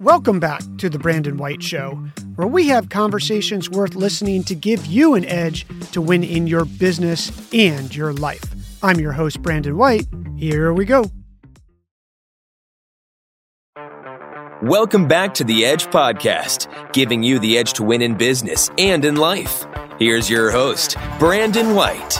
Welcome back to The Brandon White Show, where we have conversations worth listening to give you an edge to win in your business and your life. I'm your host, Brandon White. Here we go. Welcome back to the Edge Podcast, giving you the edge to win in business and in life. Here's your host, Brandon White.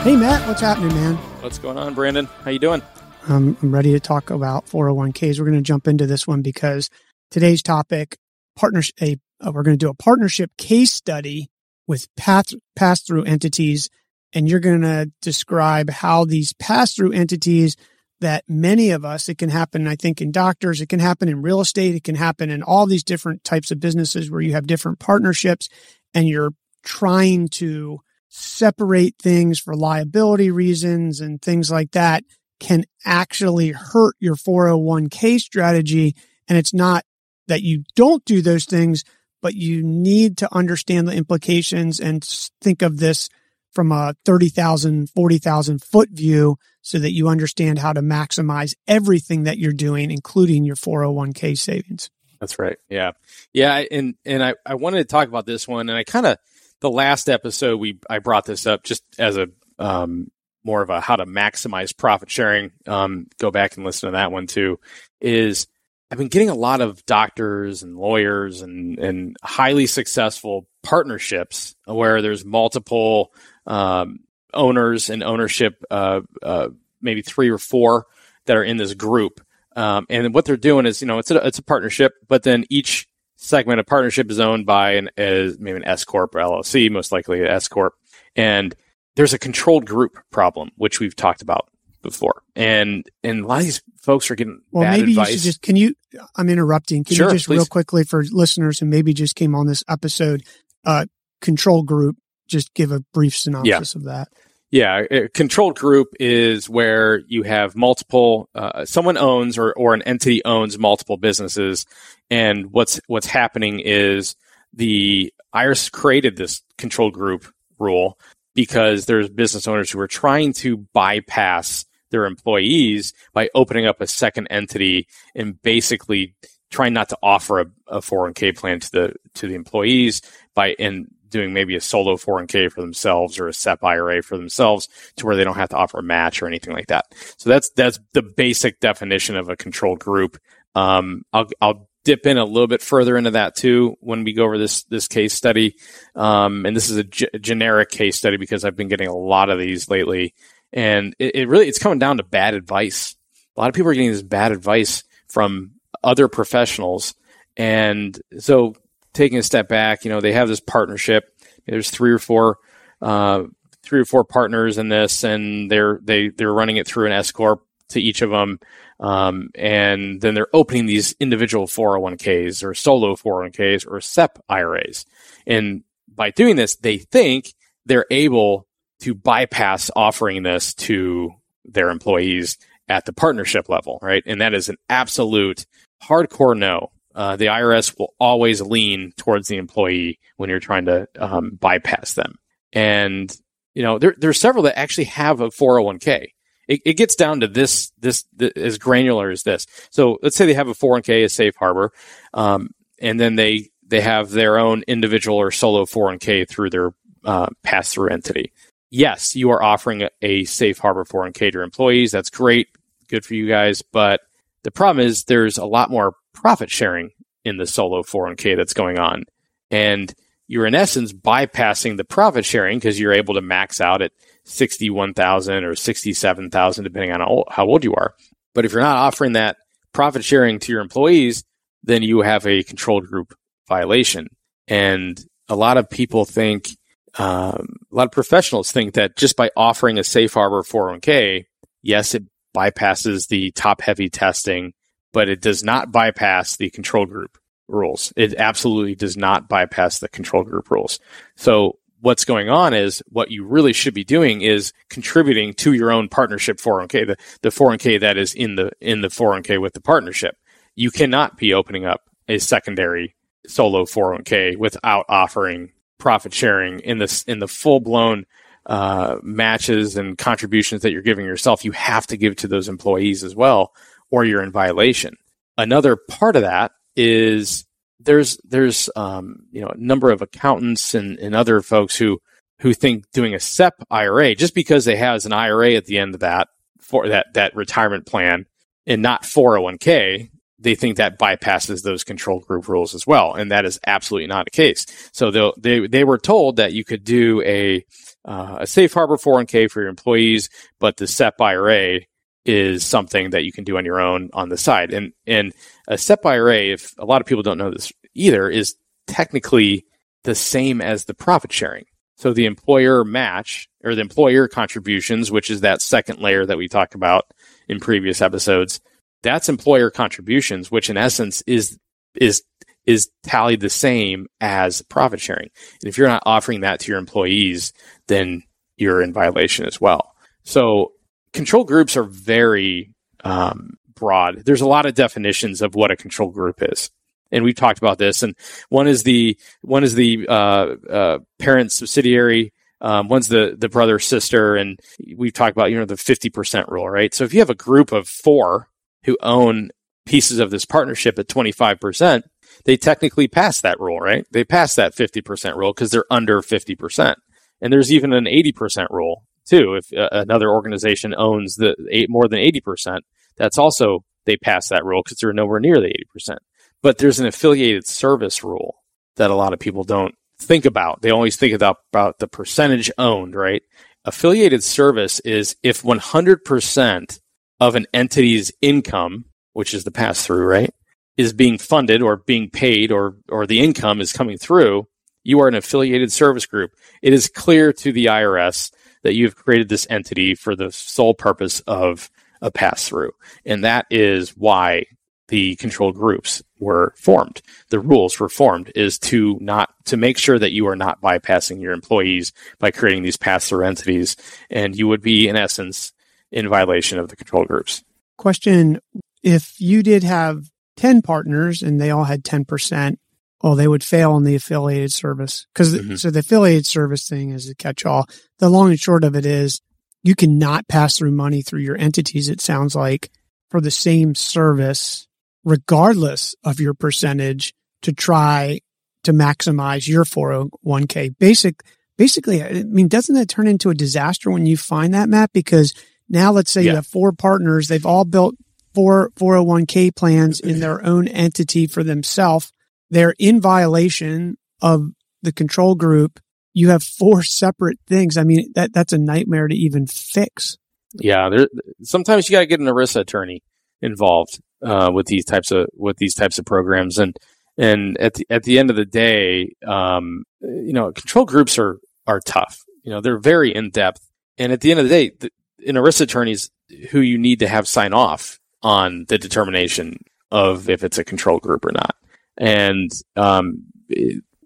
Hey, Matt, what's happening, man? What's going on, Brandon? How you doing? Um, I'm ready to talk about 401ks. We're going to jump into this one because today's topic, partnership, a, uh, we're going to do a partnership case study with pass, pass through entities. And you're going to describe how these pass through entities that many of us, it can happen, I think, in doctors, it can happen in real estate, it can happen in all these different types of businesses where you have different partnerships and you're trying to separate things for liability reasons and things like that can actually hurt your 401k strategy. And it's not that you don't do those things, but you need to understand the implications and think of this from a 30,000, 40,000 foot view so that you understand how to maximize everything that you're doing, including your 401k savings. That's right. Yeah. Yeah. And, and I, I wanted to talk about this one and I kind of, the last episode we, I brought this up just as a, um, more of a how to maximize profit sharing. Um, go back and listen to that one too. Is I've been getting a lot of doctors and lawyers and, and highly successful partnerships where there's multiple um, owners and ownership, uh, uh, maybe three or four that are in this group. Um, and what they're doing is, you know, it's a, it's a partnership, but then each segment of partnership is owned by an, as maybe an S corp or LLC, most likely an S corp, and there's a controlled group problem, which we've talked about before. And and a lot of these folks are getting well. maybe advice. you should just. Can you? I'm interrupting. Can sure, you just please. real quickly for listeners who maybe just came on this episode, uh, control group. Just give a brief synopsis yeah. of that. Yeah, a controlled group is where you have multiple. Uh, someone owns or or an entity owns multiple businesses, and what's what's happening is the IRS created this controlled group rule because there's business owners who are trying to bypass their employees by opening up a second entity and basically trying not to offer a, a 401k plan to the to the employees by and doing maybe a solo 401k for themselves or a SEP IRA for themselves to where they don't have to offer a match or anything like that. So that's that's the basic definition of a controlled group. Um, I'll I'll dip in a little bit further into that too when we go over this this case study. Um, and this is a g- generic case study because I've been getting a lot of these lately, and it, it, really it's coming down to bad advice. A lot of people are getting this bad advice from other professionals, and so taking a step back, you know, they have this partnership. There's three or four. Uh, three or four partners in this, and they're they they're running it through an S corp to each of them. Um, and then they're opening these individual 401ks or solo 401ks or SEP IRAs. And by doing this, they think they're able to bypass offering this to their employees at the partnership level, right? And that is an absolute hardcore no. Uh, the IRS will always lean towards the employee when you're trying to um, bypass them. And, you know, there, there are several that actually have a 401k it, it gets down to this, this, this, as granular as this. So let's say they have a 401k, a safe harbor, um, and then they, they have their own individual or solo 401k through their uh, pass through entity. Yes, you are offering a, a safe harbor 401k to employees. That's great. Good for you guys. But the problem is there's a lot more profit sharing in the solo 401k that's going on. And you're in essence bypassing the profit sharing because you're able to max out at 61,000 or 67,000 depending on how old you are. But if you're not offering that profit sharing to your employees, then you have a controlled group violation. And a lot of people think, um, a lot of professionals think that just by offering a safe harbor 401k, yes, it bypasses the top heavy testing, but it does not bypass the control group rules. It absolutely does not bypass the control group rules. So what's going on is what you really should be doing is contributing to your own partnership 401k, the, the 401k that is in the, in the 401k with the partnership. You cannot be opening up a secondary solo 401k without offering profit sharing in this, in the full blown, uh, matches and contributions that you're giving yourself. You have to give to those employees as well, or you're in violation. another part of that is there's there's um, you know a number of accountants and, and other folks who who think doing a SEP IRA just because they has an IRA at the end of that for that that retirement plan and not 401k they think that bypasses those control group rules as well. And that is absolutely not the case. So they they they were told that you could do a uh, a safe harbor 401k for your employees but the SEP IRA is something that you can do on your own on the side and and a SEP IRA if a lot of people don't know this either is technically the same as the profit sharing so the employer match or the employer contributions, which is that second layer that we talked about in previous episodes, that's employer contributions, which in essence is is is tallied the same as profit sharing. And if you're not offering that to your employees, then you're in violation as well. So control groups are very um, broad. There's a lot of definitions of what a control group is and we've talked about this. And one is the one is the uh, uh, parent subsidiary. Um, one's the the brother sister, and we've talked about you know the fifty percent rule, right? So if you have a group of four who own pieces of this partnership at twenty five percent, they technically pass that rule, right? They pass that fifty percent rule because they're under fifty percent. And there's even an eighty percent rule too. If uh, another organization owns the eight more than eighty percent, that's also they pass that rule because they're nowhere near the eighty percent. But there's an affiliated service rule that a lot of people don't think about. They always think about, about the percentage owned, right? Affiliated service is if 100% of an entity's income, which is the pass through, right, is being funded or being paid or, or the income is coming through, you are an affiliated service group. It is clear to the IRS that you've created this entity for the sole purpose of a pass through. And that is why the control groups were formed. The rules were formed is to not to make sure that you are not bypassing your employees by creating these pass through entities. And you would be in essence in violation of the control groups. Question if you did have 10 partners and they all had 10%, oh, they would fail in the affiliated service. because mm-hmm. so the affiliated service thing is a catch all. The long and short of it is you cannot pass through money through your entities. It sounds like for the same service, regardless of your percentage to try to maximize your 401k basic. Basically, I mean, doesn't that turn into a disaster when you find that, Matt? Because now let's say yeah. you have four partners, they've all built four 401k plans in mm-hmm. their own entity for themselves they're in violation of the control group. You have four separate things. I mean, that, that's a nightmare to even fix. Yeah. There, sometimes you got to get an ERISA attorney involved uh, with these types of with these types of programs and and at the at the end of the day, um, you know, control groups are are tough. You know, they're very in depth, and at the end of the day, the, an ERISA attorneys who you need to have sign off on the determination of if it's a control group or not. And um,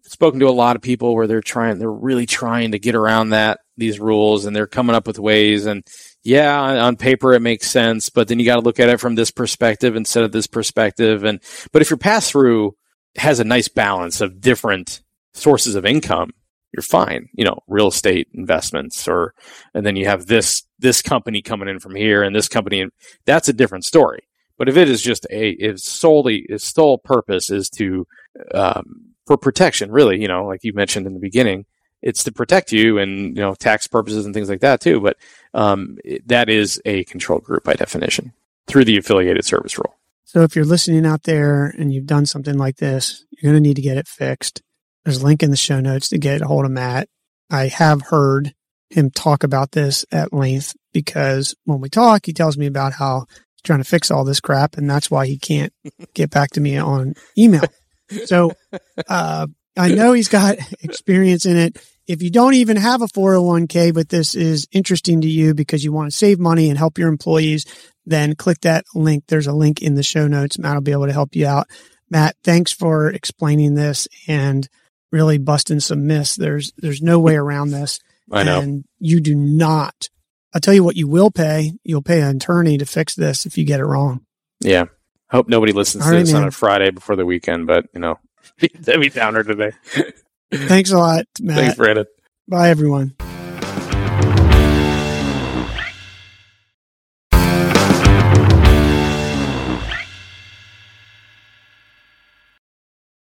spoken to a lot of people where they're trying, they're really trying to get around that these rules, and they're coming up with ways. And yeah, on paper it makes sense, but then you got to look at it from this perspective instead of this perspective. And but if your pass through has a nice balance of different sources of income, you're fine. You know, real estate investments, or and then you have this this company coming in from here and this company, and that's a different story. But if it is just a, if solely its sole purpose is to um, for protection, really, you know, like you mentioned in the beginning, it's to protect you and you know tax purposes and things like that too. But um, that is a control group by definition through the affiliated service rule. So if you're listening out there and you've done something like this, you're going to need to get it fixed. There's a link in the show notes to get a hold of Matt. I have heard him talk about this at length because when we talk, he tells me about how trying to fix all this crap, and that's why he can't get back to me on email. So uh, I know he's got experience in it. If you don't even have a 401k, but this is interesting to you because you want to save money and help your employees, then click that link. There's a link in the show notes. Matt will be able to help you out. Matt, thanks for explaining this and really busting some myths. There's, there's no way around this. I know. And you do not. I'll tell you what you will pay. You'll pay an attorney to fix this if you get it wrong. Yeah. Hope nobody listens All to right, this man. on a Friday before the weekend, but you know, Debbie Downer today. Thanks a lot, Matt. Thanks, Brandon. Bye, everyone.